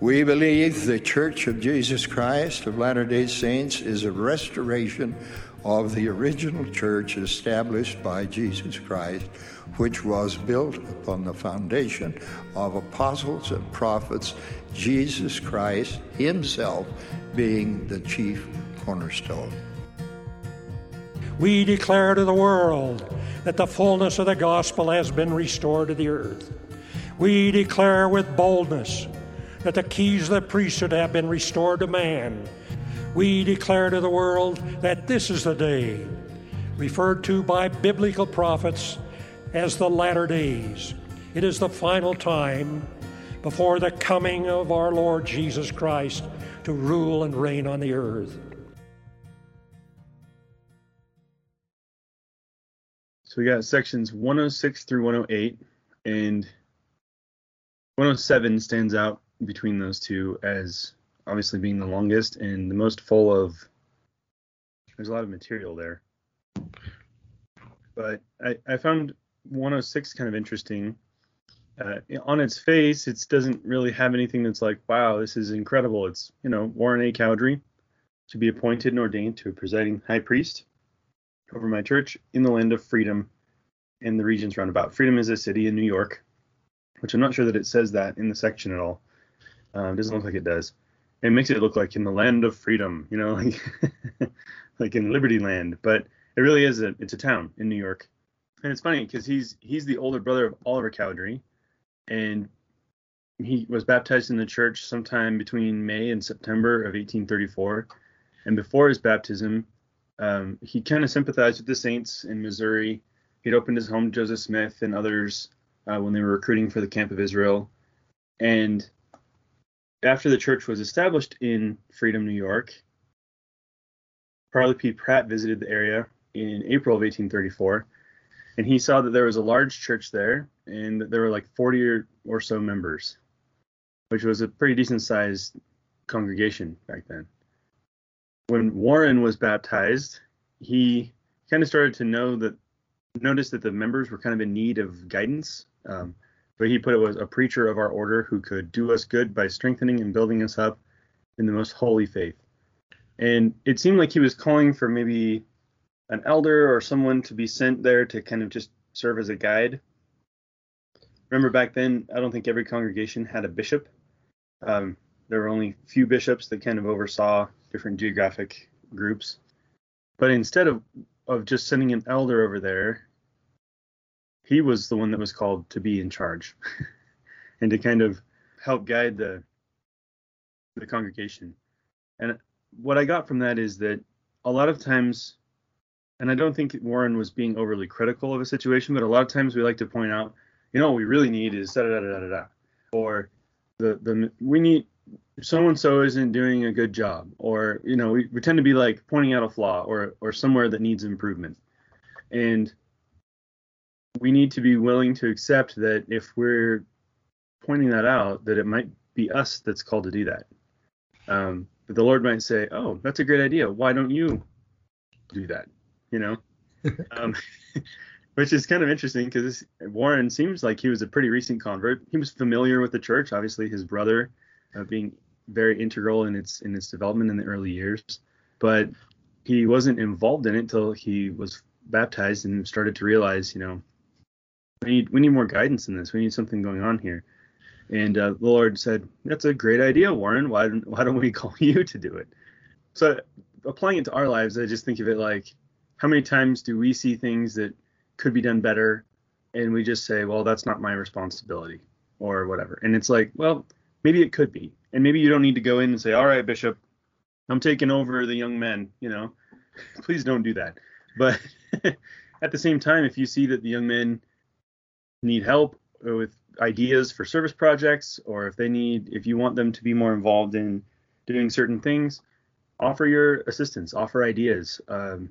We believe the Church of Jesus Christ of Latter day Saints is a restoration of the original church established by Jesus Christ, which was built upon the foundation of apostles and prophets, Jesus Christ Himself being the chief cornerstone. We declare to the world that the fullness of the gospel has been restored to the earth. We declare with boldness that the keys of the priesthood have been restored to man. We declare to the world that this is the day, referred to by biblical prophets as the latter days. It is the final time before the coming of our Lord Jesus Christ to rule and reign on the earth. So we got sections 106 through 108, and 107 stands out between those two as obviously being the longest and the most full of. There's a lot of material there. But I, I found 106 kind of interesting. Uh, on its face, it doesn't really have anything that's like, wow, this is incredible. It's, you know, Warren A. Cowdery to be appointed and ordained to a presiding high priest over my church in the land of freedom and the regions roundabout. Freedom is a city in New York, which I'm not sure that it says that in the section at all. Um, doesn't look like it does. It makes it look like in the land of freedom, you know, like like in Liberty Land, but it really is a it's a town in New York. And it's funny because he's he's the older brother of Oliver Cowdery, and he was baptized in the church sometime between May and September of 1834. And before his baptism, um, he kind of sympathized with the saints in Missouri. He'd opened his home to Joseph Smith and others uh, when they were recruiting for the Camp of Israel. And after the church was established in Freedom, New York, Parley P. Pratt visited the area in April of 1834, and he saw that there was a large church there, and there were like 40 or, or so members, which was a pretty decent sized congregation back then. When Warren was baptized, he kind of started to know that, notice that the members were kind of in need of guidance. Um, but he put it was a preacher of our order who could do us good by strengthening and building us up in the most holy faith. And it seemed like he was calling for maybe an elder or someone to be sent there to kind of just serve as a guide. Remember back then, I don't think every congregation had a bishop. Um, there were only a few bishops that kind of oversaw different geographic groups. But instead of of just sending an elder over there, he was the one that was called to be in charge and to kind of help guide the the congregation. And what I got from that is that a lot of times, and I don't think Warren was being overly critical of a situation, but a lot of times we like to point out, you know, what we really need is da da da da da, or the the we need so and so isn't doing a good job, or you know, we, we tend to be like pointing out a flaw or or somewhere that needs improvement, and we need to be willing to accept that if we're pointing that out, that it might be us that's called to do that. Um, but the Lord might say, "Oh, that's a great idea. Why don't you do that?" You know, um, which is kind of interesting because Warren seems like he was a pretty recent convert. He was familiar with the church, obviously his brother uh, being very integral in its in its development in the early years, but he wasn't involved in it until he was baptized and started to realize, you know, we need we need more guidance in this. We need something going on here. And uh, the Lord said, "That's a great idea, Warren. Why don't why don't we call you to do it?" So applying it to our lives, I just think of it like, how many times do we see things that could be done better, and we just say, "Well, that's not my responsibility," or whatever. And it's like, well, maybe it could be, and maybe you don't need to go in and say, "All right, Bishop, I'm taking over the young men." You know, please don't do that. But at the same time, if you see that the young men need help with ideas for service projects or if they need if you want them to be more involved in doing certain things offer your assistance offer ideas. Um,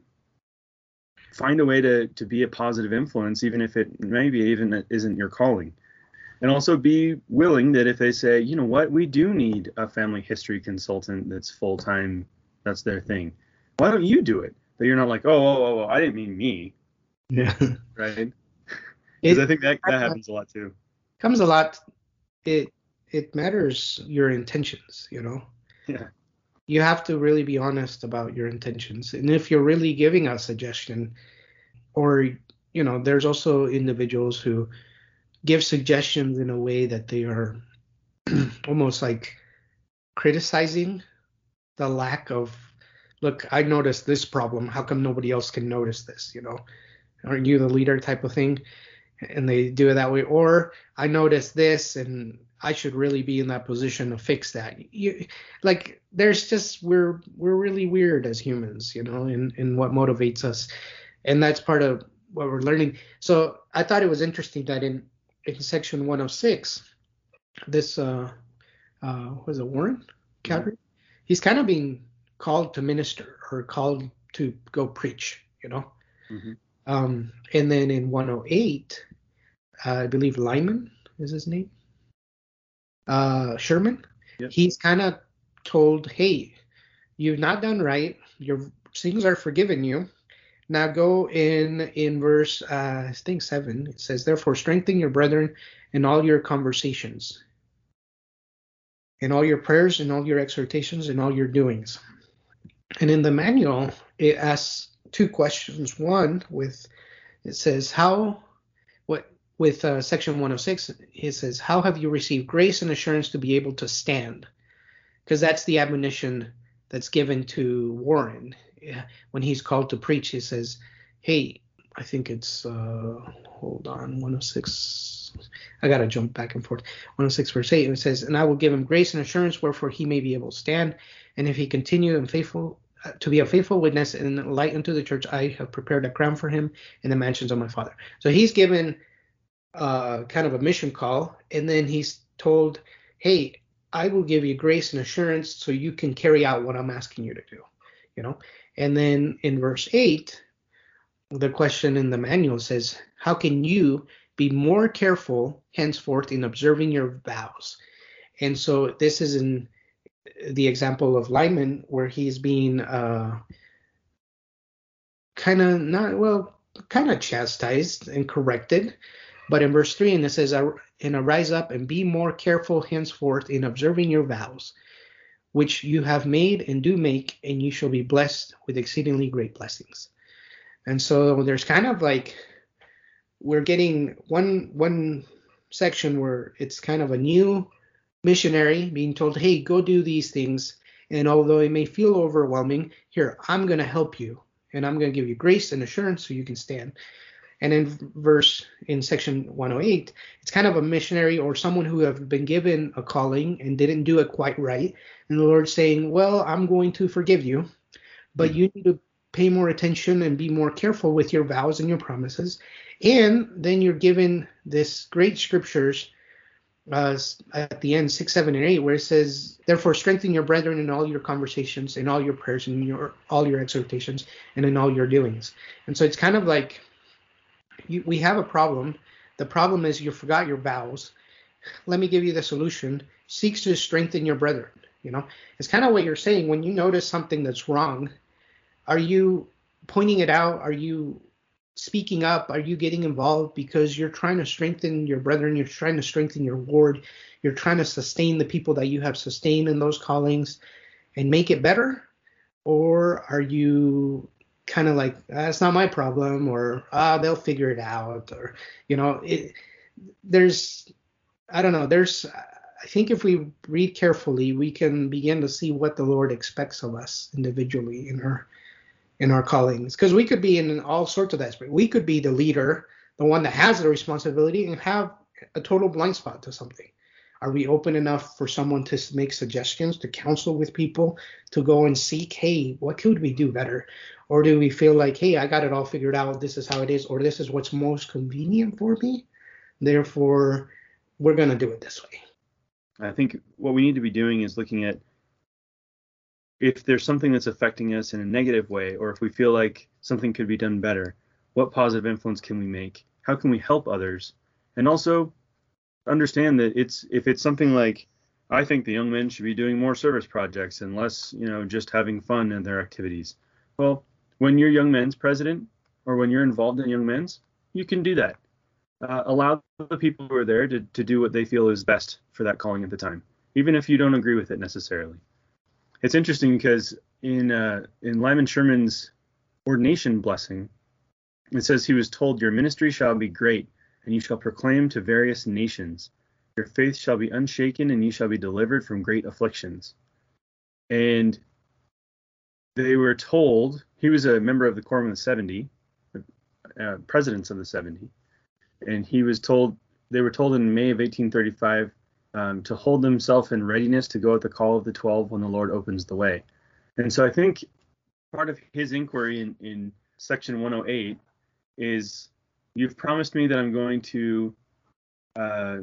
find a way to to be a positive influence even if it maybe even isn't your calling. And also be willing that if they say you know what? We do need a family history consultant that's full time that's their thing. Why don't you do it? That you're not like oh, oh, oh, oh i didn't mean me. Yeah. Right because I think that that happens a lot too. Comes a lot. It it matters your intentions, you know. Yeah. You have to really be honest about your intentions. And if you're really giving a suggestion or you know, there's also individuals who give suggestions in a way that they are almost like criticizing the lack of look i noticed this problem how come nobody else can notice this you know aren't you the leader type of thing and they do it that way. Or i noticed this and i should really be in that position to fix that. You like there's just we're we're really weird as humans you know in in what motivates us. And that's part of what we're learning. So i thought it was interesting that in in section 106 this uh uh was it warren Calvary? he's kind of being called to minister or called to go preach you know? Mhm. Um and then in 108 uh, i believe lyman is his name uh sherman Yep. he's kind of told hey you've not done right your sins are forgiven you now go in in verse uh, I think seven. It says, "Therefore strengthen your brethren in all your conversations, in all your prayers, in all your exhortations, in all your doings." And in the manual, it asks two questions. One with it says, "How what with uh, section 106 it says, "How have you received grace and assurance to be able to stand?" Because that's the admonition that's given to Warren when he's called to preach, he says, "Hey, I think it's uh, hold on, 106. I gotta jump back and forth. 106 verse 8. and It says, "And I will give him grace and assurance, wherefore he may be able to stand. And if he continue and faithful to be a faithful witness and light unto the church, I have prepared a crown for him in the mansions of my father." So he's given uh, kind of a mission call, and then he's told, "Hey, I will give you grace and assurance so you can carry out what I'm asking you to do." You know, and then in verse 8, the question in the manual says, How can you be more careful henceforth in observing your vows? And so this is in the example of Lyman, where he's being uh, kind of not, well, kind of chastised and corrected. But in verse 3, and it says, And arise up and be more careful henceforth in observing your vows which you have made and do make, and you shall be blessed with exceedingly great blessings. And so there's kind of like we're getting one one section where it's kind of a new missionary being told, hey, go do these things. And although it may feel overwhelming, here, I'm going to help you. And I'm going to give you grace and assurance so you can stand. And in verse in section 108, it's kind of a missionary or someone who have been given a calling and didn't do it quite right. And the Lord's saying, Well, I'm going to forgive you, but you need to pay more attention and be more careful with your vows and your promises. And then you're given this great scriptures uh, at the end, 6, 7, and 8, where it says, Therefore, strengthen your brethren in all your conversations, in all your prayers, in your all your exhortations, and in all your doings. And so it's kind of like you, we have a problem. The problem is you forgot your vows. Let me give you the solution. Seeks to strengthen your brethren. You know, it's kind of what you're saying. When you notice something that's wrong, are you pointing it out? Are you speaking up? Are you getting involved because you're trying to strengthen your brethren? You're trying to strengthen your ward. You're trying to sustain the people that you have sustained in those callings and make it better? Or are you kind of like that's not my problem or ah they'll figure it out or you know it there's i don't know there's i think if we read carefully we can begin to see what the lord expects of us individually in our in our callings. Because we could be in all sorts of aspects we could be the leader the one that has the responsibility and have a total blind spot to something. Are we open enough for someone to make suggestions to counsel with people to go and seek hey what could we do better? Or do we feel like hey i got it all figured out. This is how it is or this is what's most convenient for me. Therefore we're going to do it this way. I think what we need to be doing is looking at if there's something that's affecting us in a negative way, or if we feel like something could be done better, what positive influence can we make? How can we help others? And also understand that it's if it's something like I think the young men should be doing more service projects and less, you know, just having fun in their activities. Well, when you're young men's president or when you're involved in young men's, you can do that. uh, allow the people who are there to, to do what they feel is best for that calling at the time, even if you don't agree with it necessarily. It's interesting because in uh, in Lyman Sherman's ordination blessing, it says he was told, "Your ministry shall be great, and you shall proclaim to various nations. Your faith shall be unshaken, and you shall be delivered from great afflictions." And they were told he was a member of the Quorum of the Seventy, uh, presidents of the Seventy, and he was told they were told in May of 1835 um, to hold themselves in readiness to go at the call of the twelve when the Lord opens the way. And so I think part of his inquiry in, in section 108 is you've promised me that I'm going to uh,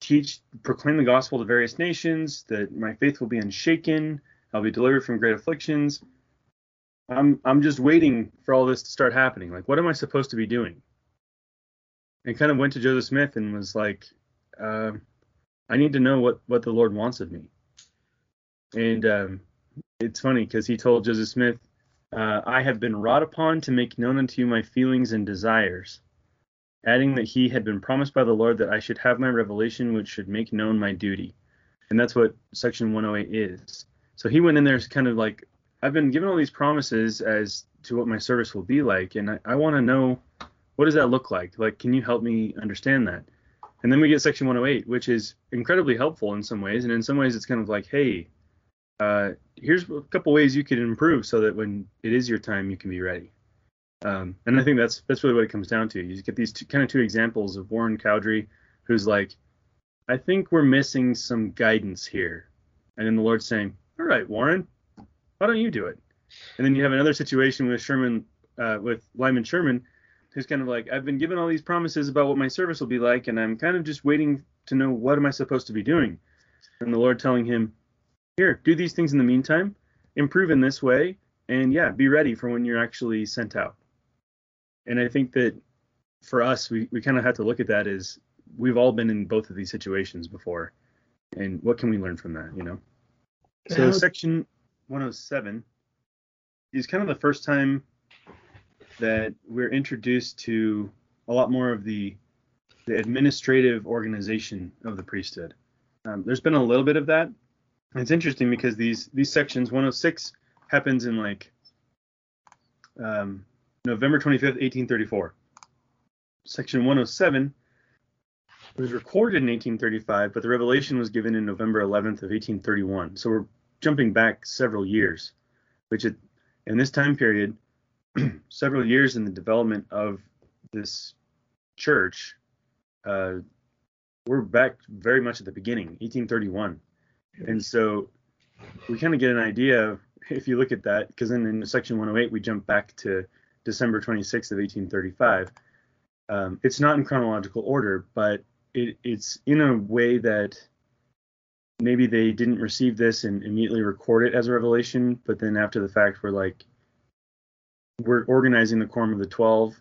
teach, proclaim the gospel to various nations, that my faith will be unshaken, I'll be delivered from great afflictions. I'm I'm just waiting for all this to start happening. Like, what am I supposed to be doing? And kind of went to Joseph Smith and was like, uh, I need to know what what the Lord wants of me. And um, it's funny because he told Joseph Smith, uh, I have been wrought upon to make known unto you my feelings and desires, adding that he had been promised by the Lord that I should have my revelation which should make known my duty. And that's what section 108 is. So he went in there kind of like, I've been given all these promises as to what my service will be like, and I, I want to know what does that look like? Like, can you help me understand that? And then we get section 108, which is incredibly helpful in some ways, and in some ways it's kind of like, hey, uh, here's a couple ways you could improve so that when it is your time, you can be ready. Um, and I think that's that's really what it comes down to. You get these two, kind of two examples of Warren Cowdery, who's like, I think we're missing some guidance here, and then the Lord saying, All right, Warren, why don't you do it? And then you have another situation with Sherman, uh, with Lyman Sherman, who's kind of like, I've been given all these promises about what my service will be like, and I'm kind of just waiting to know what am I supposed to be doing. And the Lord telling him, here, do these things in the meantime, improve in this way, and yeah, be ready for when you're actually sent out. And I think that for us, we, we kind of have to look at that as we've all been in both of these situations before. And what can we learn from that, you know? So, section 107 is kind of the first time that we're introduced to a lot more of the the administrative organization of the priesthood. Um, there's been a little bit of that it's interesting because these these sections 106 happens in like um, November 25th, 1834. Section 107 was recorded in 1835, but the revelation was given in November 11th of 1831. So we're jumping back several years, which it, in this time period, several years in the development of this church, uh, we're back very much at the beginning, 1831. And so we kind of get an idea of if you look at that, because then in section 108 we jump back to December 26th of 1835. Um, it's not in chronological order, but it, it's in a way that maybe they didn't receive this and immediately record it as a revelation, but then after the fact we're like, we're organizing the quorum of the 12.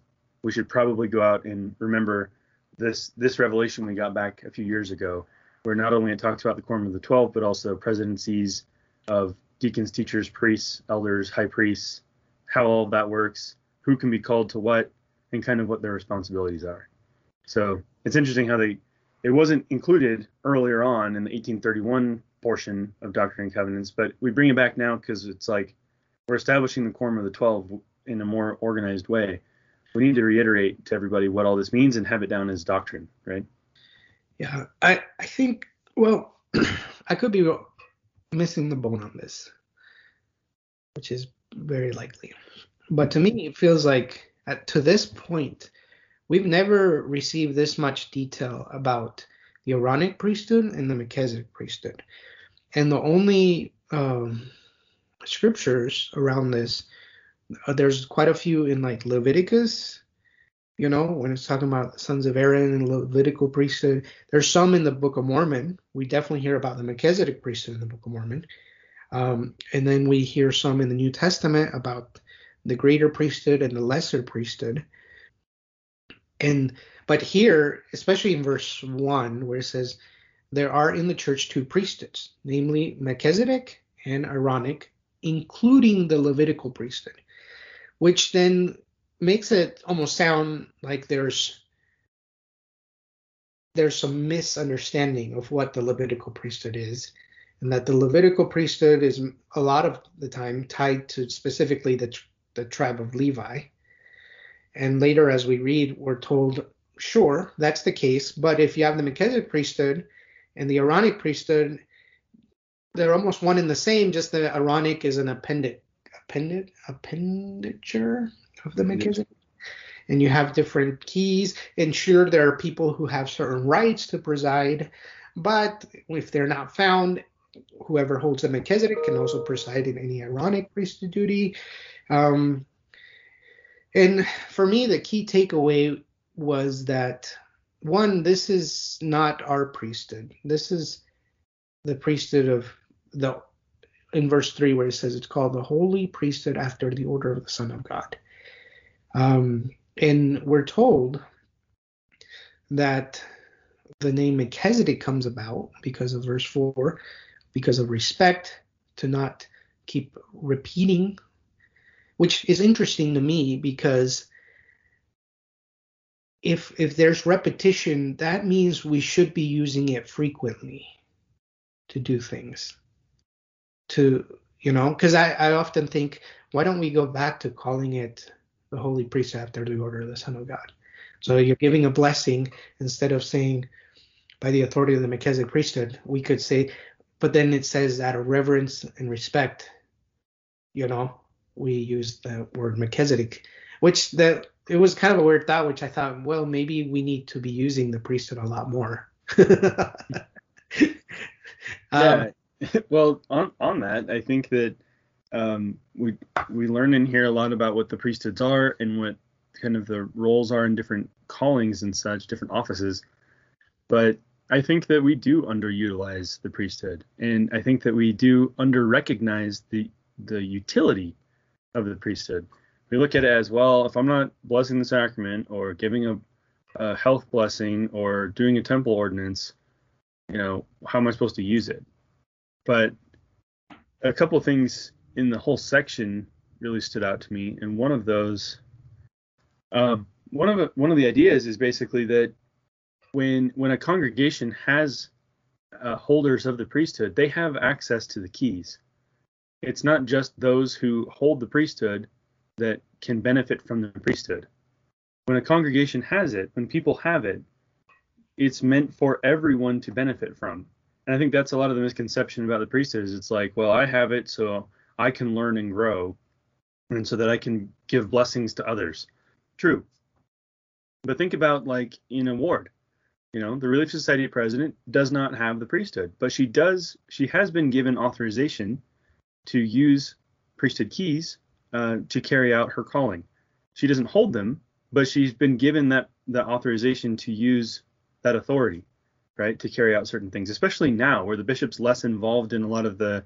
We should probably go out and remember this this revelation we got back a few years ago where not only it talks about the quorum of the 12, but also presidencies of deacons, teachers, priests, elders, high priests, how all that works, who can be called to what, and kind of what their responsibilities are. So it's interesting how they it wasn't included earlier on in the 1831 portion of Doctrine and Covenants, but we bring it back now because it's like we're establishing the quorum of the 12 in a more organized way. We need to reiterate to everybody what all this means and have it down as doctrine, right? Yeah, I I think well, I could be missing the bone on this, which is very likely. But to me, it feels like at, to this point, we've never received this much detail about the Aaronic priesthood and the Melchizedek priesthood. And the only um, scriptures around this, there's quite a few in like Leviticus you know, when it's talking about sons of Aaron and Levitical priesthood, there's some in the Book of Mormon. We definitely hear about the Melchizedek priesthood in the Book of Mormon. Um, and then we hear some in the New Testament about the greater priesthood and the lesser priesthood. And but here, especially in verse one, where it says, There are in the church two priesthoods, namely Melchizedek and Aaronic, including the Levitical priesthood, which then makes it almost sound like there's there's some misunderstanding of what the Levitical priesthood is, and that the Levitical priesthood is a lot of the time tied to specifically the the tribe of Levi. And later, as we read, we're told, sure, that's the case, but if you have the Melchizedek priesthood and the Aaronic priesthood, they're almost one and the same. Just the Aaronic is an appendage, appendage, appendager of the Melchizedek and you have different keys. And sure, there are people who have certain rights to preside, but if they're not found, whoever holds the Melchizedek can also preside in any Aaronic priesthood duty. Um, and for me, the key takeaway was that one, this is not our priesthood. This is the priesthood of the in verse three where it says it's called the holy priesthood after the order of the Son of God. Um, and we're told that the name Melchizedek comes about because of verse 4, because of respect, to not keep repeating, which is interesting to me because if if there's repetition, that means we should be using it frequently to do things. To you know, because I, I often think, why don't we go back to calling it the holy priesthood or the order of the Son of God. So you're giving a blessing instead of saying by the authority of the Melchizedek priesthood, we could say, but then it says out of reverence and respect, you know, we use the word Melchizedek, which the it was kind of a weird thought, which I thought, well, maybe we need to be using the priesthood a lot more. um, yeah. well, on on that, I think that um, we we learn in here a lot about what the priesthoods are and what kind of the roles are in different callings and such, different offices. But I think that we do underutilize the priesthood, and I think that we do underrecognize the the utility of the priesthood. We look at it as well. If I'm not blessing the sacrament or giving a, a health blessing or doing a temple ordinance, you know, how am I supposed to use it? But a couple of things in the whole section really stood out to me, and one of those, uh, one of one of the ideas is basically that when when a congregation has uh, holders of the priesthood, they have access to the keys. It's not just those who hold the priesthood that can benefit from the priesthood. When a congregation has it, when people have it, it's meant for everyone to benefit from. And I think that's a lot of the misconception about the priesthood is it's like, well, I have it, so I can learn and grow, and so that I can give blessings to others. True. But think about like in a ward. You know, the Relief Society president does not have the priesthood, but she does. She has been given authorization to use priesthood keys uh, to carry out her calling. She doesn't hold them, but she's been given that that authorization to use that authority, right, to carry out certain things. Especially now, where the bishop's less involved in a lot of the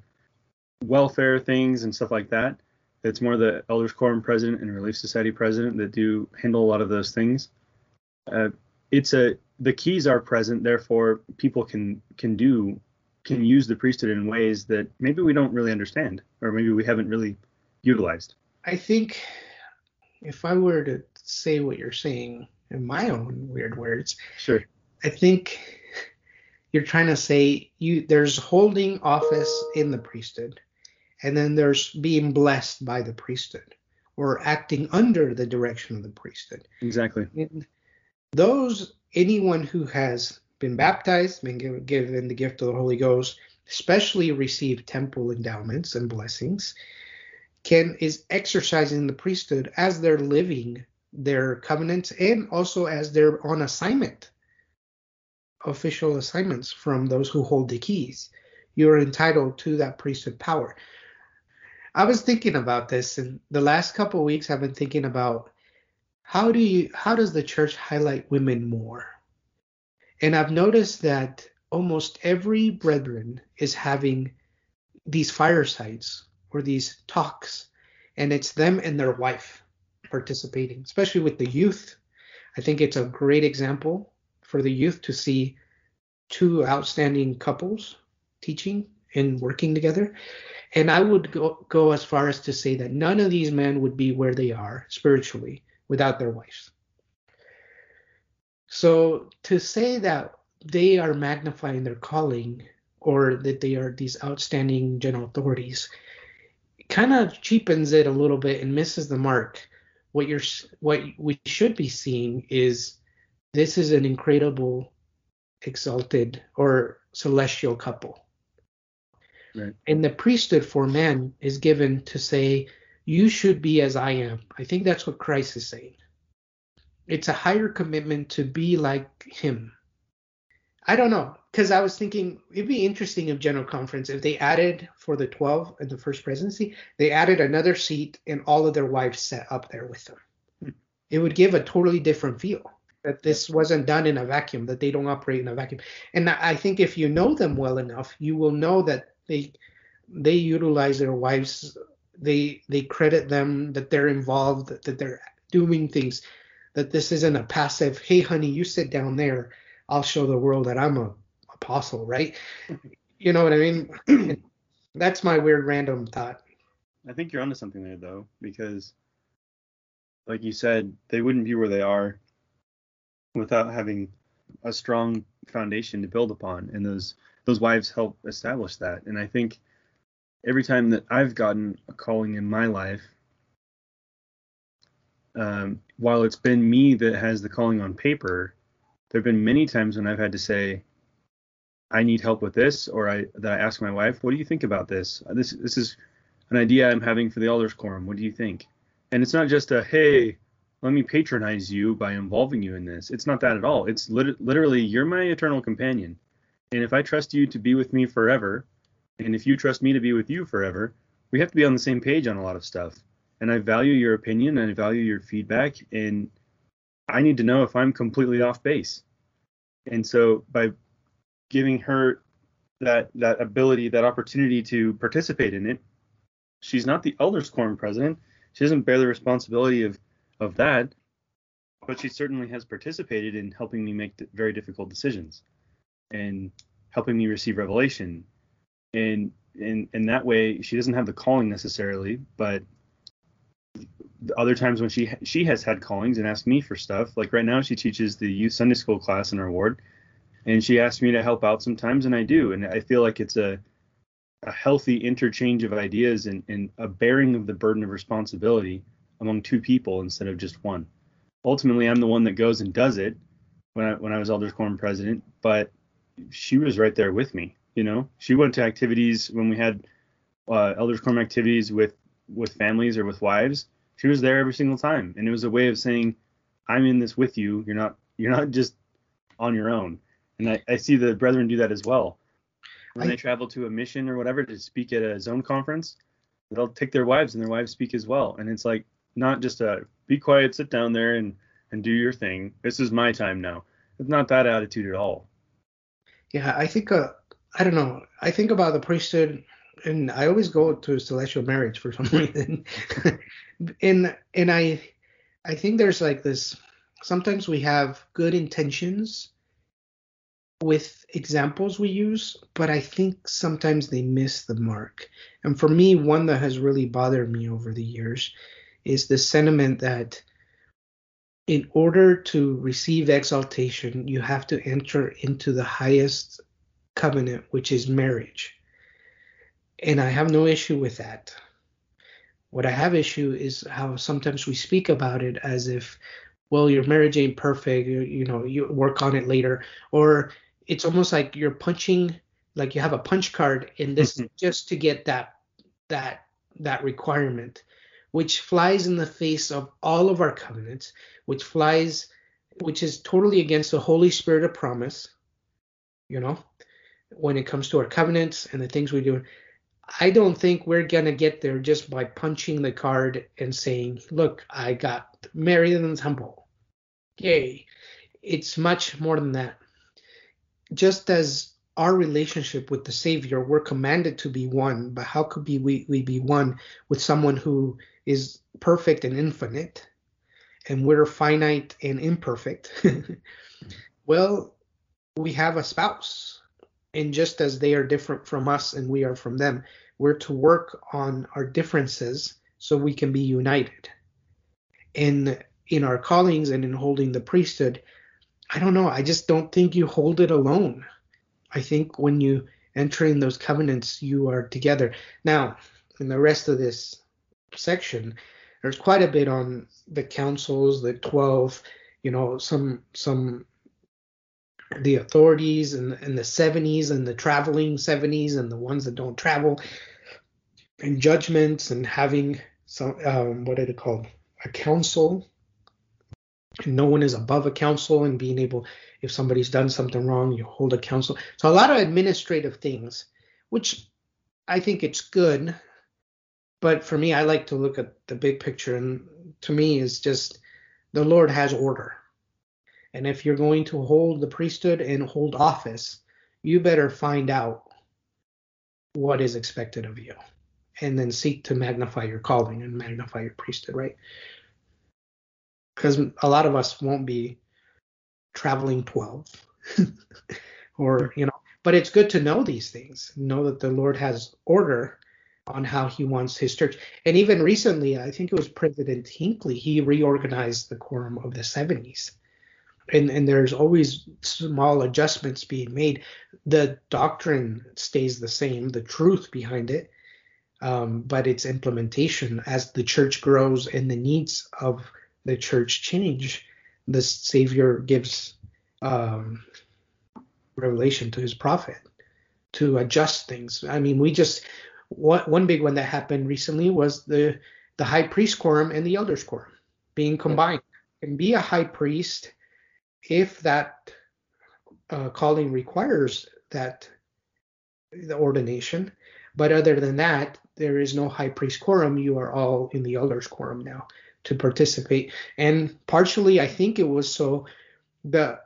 welfare things and stuff like that. It's more the Elders Quorum president and Relief Society president that do handle a lot of those things. Uh, it's a the keys are present, therefore people can can do can use the priesthood in ways that maybe we don't really understand or maybe we haven't really utilized. I think if I were to say what you're saying in my own weird words, sure. I think you're trying to say you there's holding office in the priesthood and then there's being blessed by the priesthood or acting under the direction of the priesthood. Exactly. And those anyone who has been baptized, been given, given the gift of the Holy Ghost, especially receive temple endowments and blessings, can is exercising the priesthood as they're living their covenants and also as they're on assignment, official assignments from those who hold the keys. You're entitled to that priesthood power. I was thinking about this, and the last couple weeks I've been thinking about how do you how does the church highlight women more? And I've noticed that almost every brethren is having these firesides or these talks, and it's them and their wife participating, especially with the youth. I think it's a great example for the youth to see two outstanding couples teaching and working together. And I would go, go as far as to say that none of these men would be where they are spiritually without their wives. So to say that they are magnifying their calling or that they are these outstanding general authorities kind of cheapens it a little bit and misses the mark what you're what we should be seeing is this is an incredible exalted or celestial couple. Right. and the priesthood for men is given to say you should be as i am. I think that's what christ is saying. It's a higher commitment to be like him. I don't know because i was thinking it'd be interesting if general conference if they added for the 12 and the first presidency they added another seat and all of their wives sat up there with them. It would give a totally different feel that this wasn't done in a vacuum that they don't operate in a vacuum. And i think if you know them well enough you will know that they they utilize their wives they they credit them that they're involved that they're doing things that this isn't a passive hey honey you sit down there i'll show the world that i'm a apostle right? You know what i mean? That's my weird random thought. I think you're onto something there though, because like you said, they wouldn't be where they are without having a strong foundation to build upon, and those those wives help establish that. And I think every time that I've gotten a calling in my life, um, while it's been me that has the calling on paper, there have been many times when I've had to say, I need help with this, or I that I ask my wife, what do you think about this? This this is an idea I'm having for the elders quorum. What do you think? And it's not just a hey, let me patronize you by involving you in this. It's not that at all. It's lit- literally you're my eternal companion, and if I trust you to be with me forever, and if you trust me to be with you forever, we have to be on the same page on a lot of stuff. And I value your opinion and I value your feedback, and I need to know if I'm completely off base. And so by giving her that that ability, that opportunity to participate in it, she's not the elders quorum president. She doesn't bear the responsibility of of that, but she certainly has participated in helping me make very difficult decisions and helping me receive revelation. And in in that way, she doesn't have the calling necessarily, but the other times when she she has had callings and asked me for stuff, like right now she teaches the youth Sunday school class in our ward, and she asks me to help out sometimes, and I do, and I feel like it's a a healthy interchange of ideas and, and a bearing of the burden of responsibility among two people instead of just one. Ultimately, I'm the one that goes and does it when I when I was Elders Quorum president, but she was right there with me. You know, she went to activities when we had uh, Elders Quorum activities with with families or with wives. She was there every single time, and it was a way of saying, "I'm in this with you. You're not you're not just on your own." And I, I see the brethren do that as well when I- they travel to a mission or whatever to speak at a zone conference, they'll take their wives and their wives speak as well. And it's like not just a be quiet, sit down there and and do your thing. This is my time now. It's not that attitude at all. Yeah, I think uh, I don't know. I think about the priesthood, and I always go to celestial marriage for some reason. and and I I think there's like this. Sometimes we have good intentions with examples we use, but I think sometimes they miss the mark. And for me, one that has really bothered me over the years is the sentiment that in order to receive exaltation, you have to enter into the highest covenant, which is marriage. And I have no issue with that. What I have issue is how sometimes we speak about it as if, well, your marriage ain't perfect, you, you know, you work on it later, or it's almost like you're punching, like you have a punch card, and this is mm-hmm. just to get that that that requirement, which flies in the face of all of our covenants, which flies, which is totally against the Holy Spirit of promise, you know, when it comes to our covenants and the things we do. I don't think we're gonna get there just by punching the card and saying, "Look, I got married in the temple." Yay! It's much more than that. Just as our relationship with the Savior, we're commanded to be one, but how could we, we be one with someone who is perfect and infinite, and we're finite and imperfect? well, we have a spouse, and just as they are different from us and we are from them, we're to work on our differences so we can be united. And in our callings and in holding the priesthood, I don't know. I just don't think you hold it alone. I think when you enter in those covenants, you are together. Now, in the rest of this section, there's quite a bit on the councils, the 12, you know, some some the authorities and, and the 70s and the traveling 70s and the ones that don't travel and judgments and having some um, what are they called? A council. And no one is above a council and being able if somebody's done something wrong you hold a council. So a lot of administrative things which i think it's good but for me i like to look at the big picture and to me is just the lord has order. And if you're going to hold the priesthood and hold office you better find out what is expected of you and then seek to magnify your calling and magnify your priesthood right? Because a lot of us won't be traveling 12 or you know but it's good to know these things know that the lord has order on how he wants his church. And even recently i think it was president hinckley he reorganized the quorum of the 70s and and there's always small adjustments being made. The doctrine stays the same the truth behind it um, but its implementation as the church grows and the needs of the church change the savior gives um, revelation to his prophet to adjust things. I mean we just one, one big one that happened recently was the the high priest quorum and the elders quorum being combined. And be a high priest if that uh, calling requires that the ordination but other than that there is no high priest quorum. You are all in the elders quorum now to participate. And partially i think it was so the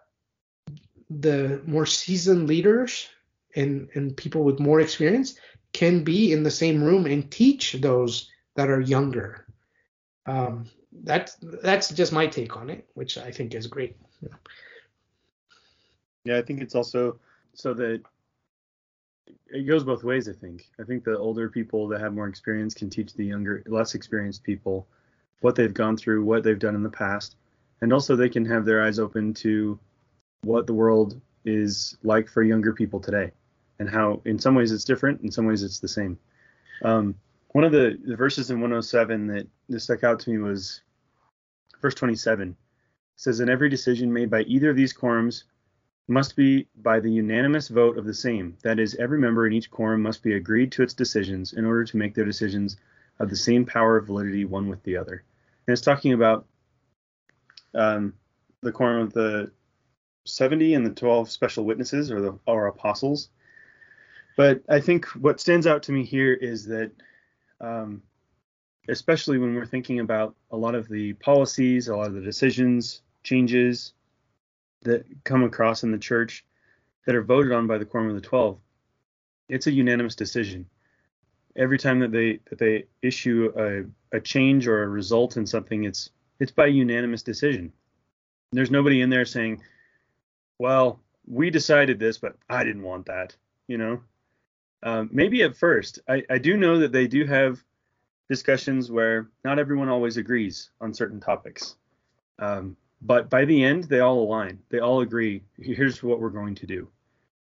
the more seasoned leaders and and people with more experience can be in the same room and teach those that are younger. Um, that's that's just my take on it which i think is great. Yeah i think it's also so that it goes both ways i think. I think the older people that have more experience can teach the younger less experienced people what they've gone through what they've done in the past. And also they can have their eyes open to what the world is like for younger people today and how in some ways it's different in some ways it's the same. Um, one of the, the verses in 107 that, that stuck out to me was verse 27 it says in every decision made by either of these quorums must be by the unanimous vote of the same. That is every member in each quorum must be agreed to its decisions in order to make their decisions of the same power of validity one with the other. And it's talking about um, the quorum of the 70 and the 12 special witnesses or the or apostles but I think what stands out to me here is that, um, especially when we're thinking about a lot of the policies, a lot of the decisions, changes that come across in the church that are voted on by the quorum of the 12, it's a unanimous decision. Every time that they that they issue a, a change or a result in something, it's it's by unanimous decision. There's nobody in there saying, "Well, we decided this, but I didn't want that." You know, um, maybe at first. I, I do know that they do have discussions where not everyone always agrees on certain topics. Um, but by the end, they all align. They all agree, here's what we're going to do.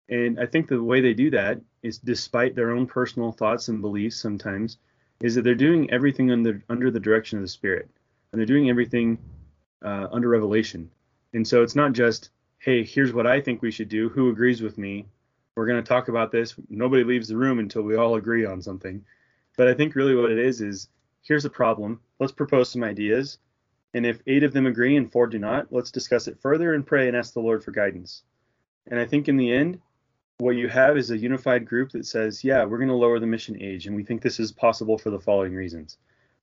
And I think the way they do that is despite their own personal thoughts and beliefs sometimes, is that they're doing everything under under the direction of the Spirit. And they're doing everything uh, under revelation. And so it's not just, hey, here's what I think we should do. Who agrees with me? We're going to talk about this. Nobody leaves the room until we all agree on something. But I think really what it is is here's a problem. Let's propose some ideas. And if eight of them agree and four do not, let's discuss it further and pray and ask the Lord for guidance. And I think in the end, what you have is a unified group that says, yeah, we're going to lower the mission age, and we think this is possible for the following reasons.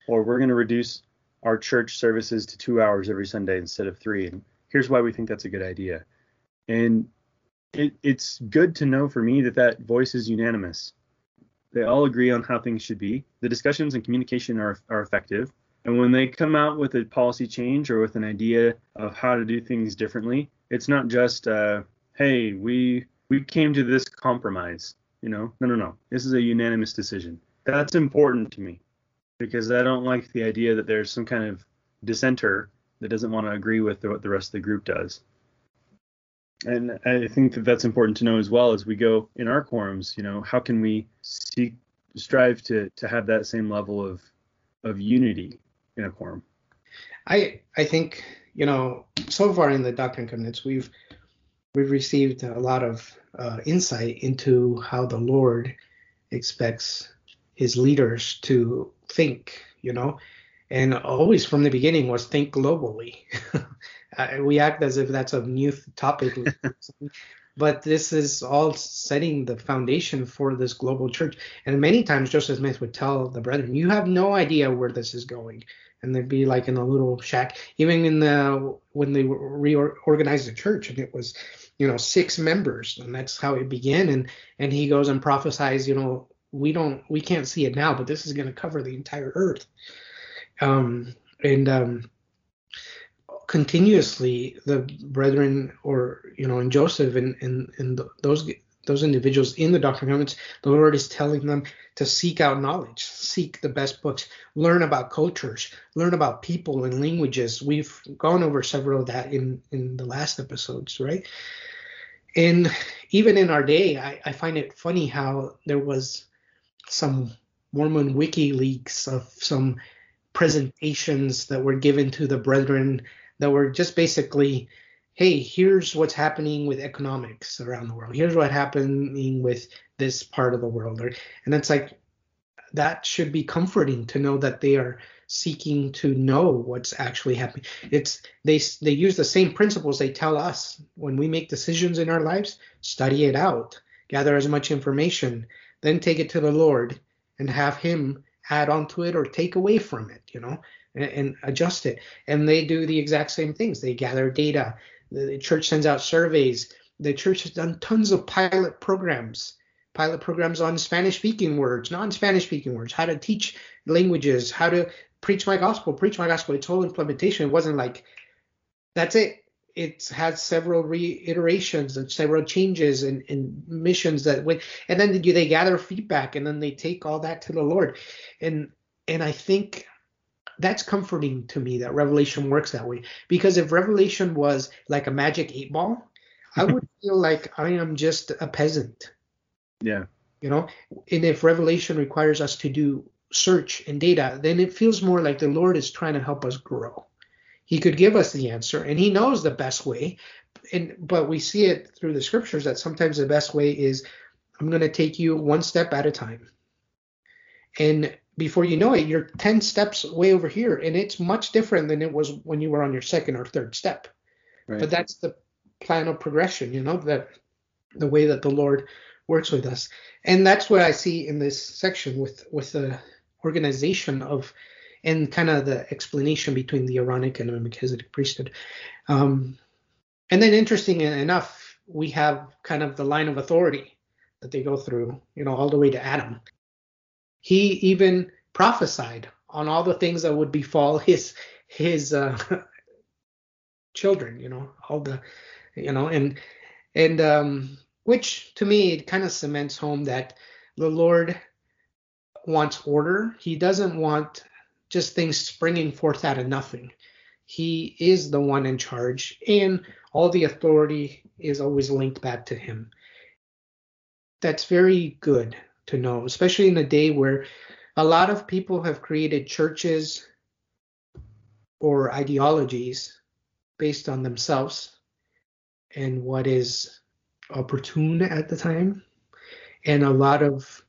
Or we're going to reduce our church services to two hours every Sunday instead of three. And here's why we think that's a good idea. And it, it's good to know for me that that voice is unanimous. They all agree on how things should be. The discussions and communication are, are effective. And when they come out with a policy change or with an idea of how to do things differently, it's not just, uh, hey, we we came to this compromise. You know, no, no, no. This is a unanimous decision. That's important to me because I don't like the idea that there's some kind of dissenter that doesn't want to agree with what the rest of the group does. And I think that that's important to know as well as we go in our quorums. You know, how can we seek, strive to to have that same level of of unity in a quorum? I I think you know so far in the Doctrine Covenants we've we've received a lot of uh, insight into how the Lord expects His leaders to think. You know, and always from the beginning was think globally. we act as if that's a new topic, but this is all setting the foundation for this global church. And many times Joseph Smith would tell the brethren, "You have no idea where this is going." And they'd be like in a little shack. Even in the when they reorganized the church, and it was, you know, six members, and that's how it began. And and he goes and prophesies, you know, we don't, we can't see it now, but this is going to cover the entire earth. Um, and um, continuously the brethren or you know in joseph and and, and those those individuals in the doctrine and covenants the lord is telling them to seek out knowledge seek the best books learn about cultures learn about people and languages. We've gone over several of that in in the last episodes right? And even in our day i, I find it funny how there was some mormon wikileaks of some presentations that were given to the brethren that were just basically, hey, here's what's happening with economics around the world. Here's what's happening with this part of the world. And it's like that should be comforting to know that they are seeking to know what's actually happening. It's they they use the same principles they tell us when we make decisions in our lives. Study it out, gather as much information, then take it to the Lord and have Him add onto it or take away from it. You know, and, and adjust it. And they do the exact same things. They gather data. The, the church sends out surveys. The church has done tons of pilot programs pilot programs on Spanish speaking words, non Spanish speaking words, how to teach languages, how to preach my gospel, preach my gospel. Its whole implementation it wasn't like that's it. It's had several reiterations and several changes and, and missions that went, and then they gather feedback and then they take all that to the Lord. And and I think that's comforting to me that revelation works that way because if revelation was like a magic eight ball i would feel like i am just a peasant. Yeah. You know and if revelation requires us to do search and data then it feels more like the lord is trying to help us grow he could give us the answer and he knows the best way and but we see it through the scriptures that sometimes the best way is i'm going to take you one step at a time and before you know it, you're 10 steps way over here. And it's much different than it was when you were on your second or third step. Right. But that's the plan of progression, you know, that the way that the Lord works with us. And that's what I see in this section with with the organization of and kind of the explanation between the Aaronic and the Melchizedek priesthood. Um, and then interesting enough, we have kind of the line of authority that they go through, you know, all the way to Adam. He even prophesied on all the things that would befall his his uh, children, you know, all the, you know, and and um, which to me it kind of cements home that the Lord wants order. He doesn't want just things springing forth out of nothing. He is the one in charge, and all the authority is always linked back to him. That's very good to know, especially in a day where a lot of people have created churches or ideologies based on themselves and what is opportune at the time. And a lot of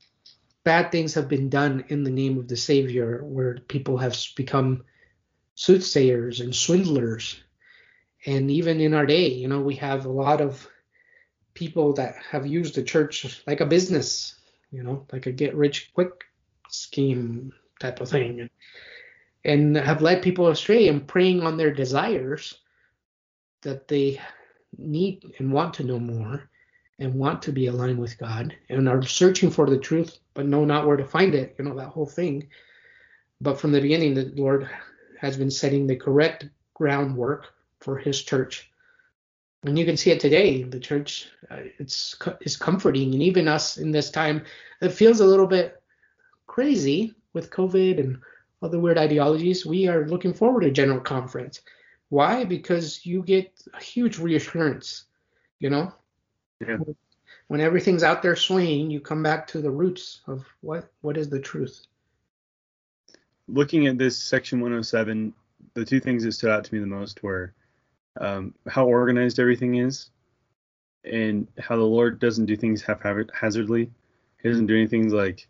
bad things have been done in the name of the Savior, where people have become soothsayers and swindlers. And even in our day, you know, we have a lot of people that have used the church like a business you know, like a get rich quick scheme type of thing, and have led people astray and preying on their desires that they need and want to know more and want to be aligned with God and are searching for the truth but know not where to find it, you know, that whole thing. But from the beginning, the Lord has been setting the correct groundwork for his church and you can see it today. The church uh, it's is comforting, and even us in this time, it feels a little bit crazy with COVID and other weird ideologies. We are looking forward to General Conference. Why? Because you get a huge reassurance You know, Yeah. when everything's out there swinging, you come back to the roots of what what is the truth. Looking at this section 107, the two things that stood out to me the most were um, how organized everything is, and how the Lord doesn't do things haphazardly. He doesn't do anything like,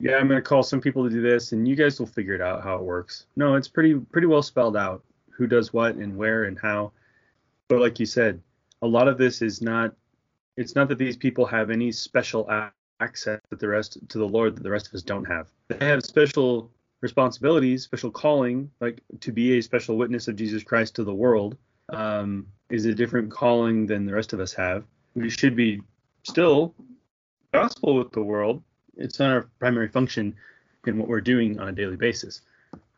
yeah, I'm going to call some people to do this, and you guys will figure it out how it works. No, it's pretty pretty well spelled out who does what and where and how. But like you said, a lot of this is not. It's not that these people have any special access that the rest to the Lord that the rest of us don't have. They have special responsibilities, special calling, like to be a special witness of Jesus Christ to the world, um, is a different calling than the rest of us have. We should be still gospel with the world. It's not our primary function in what we're doing on a daily basis.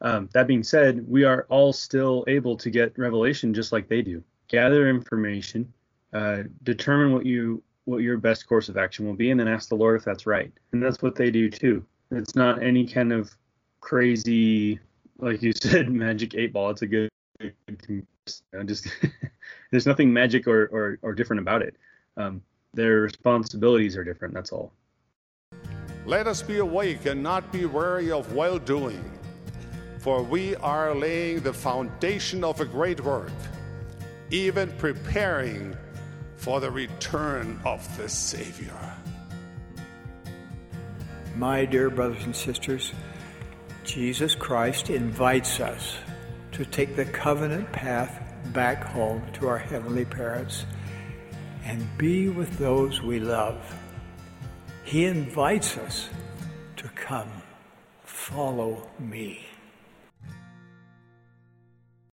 Um, that being said, we are all still able to get revelation just like they do. Gather information, uh, determine what you what your best course of action will be, and then ask the Lord if that's right. And that's what they do too. It's not any kind of crazy, like you said, magic eight ball. It's a good, know, just there's nothing magic or, or, or different about it. Um, their responsibilities are different. That's all. Let us be awake and not be weary of well doing, for we are laying the foundation of a great work, even preparing for the return of the Savior. My dear brothers and sisters, Jesus Christ invites us to take the covenant path back home to our heavenly parents and be with those we love. He invites us to come, follow me.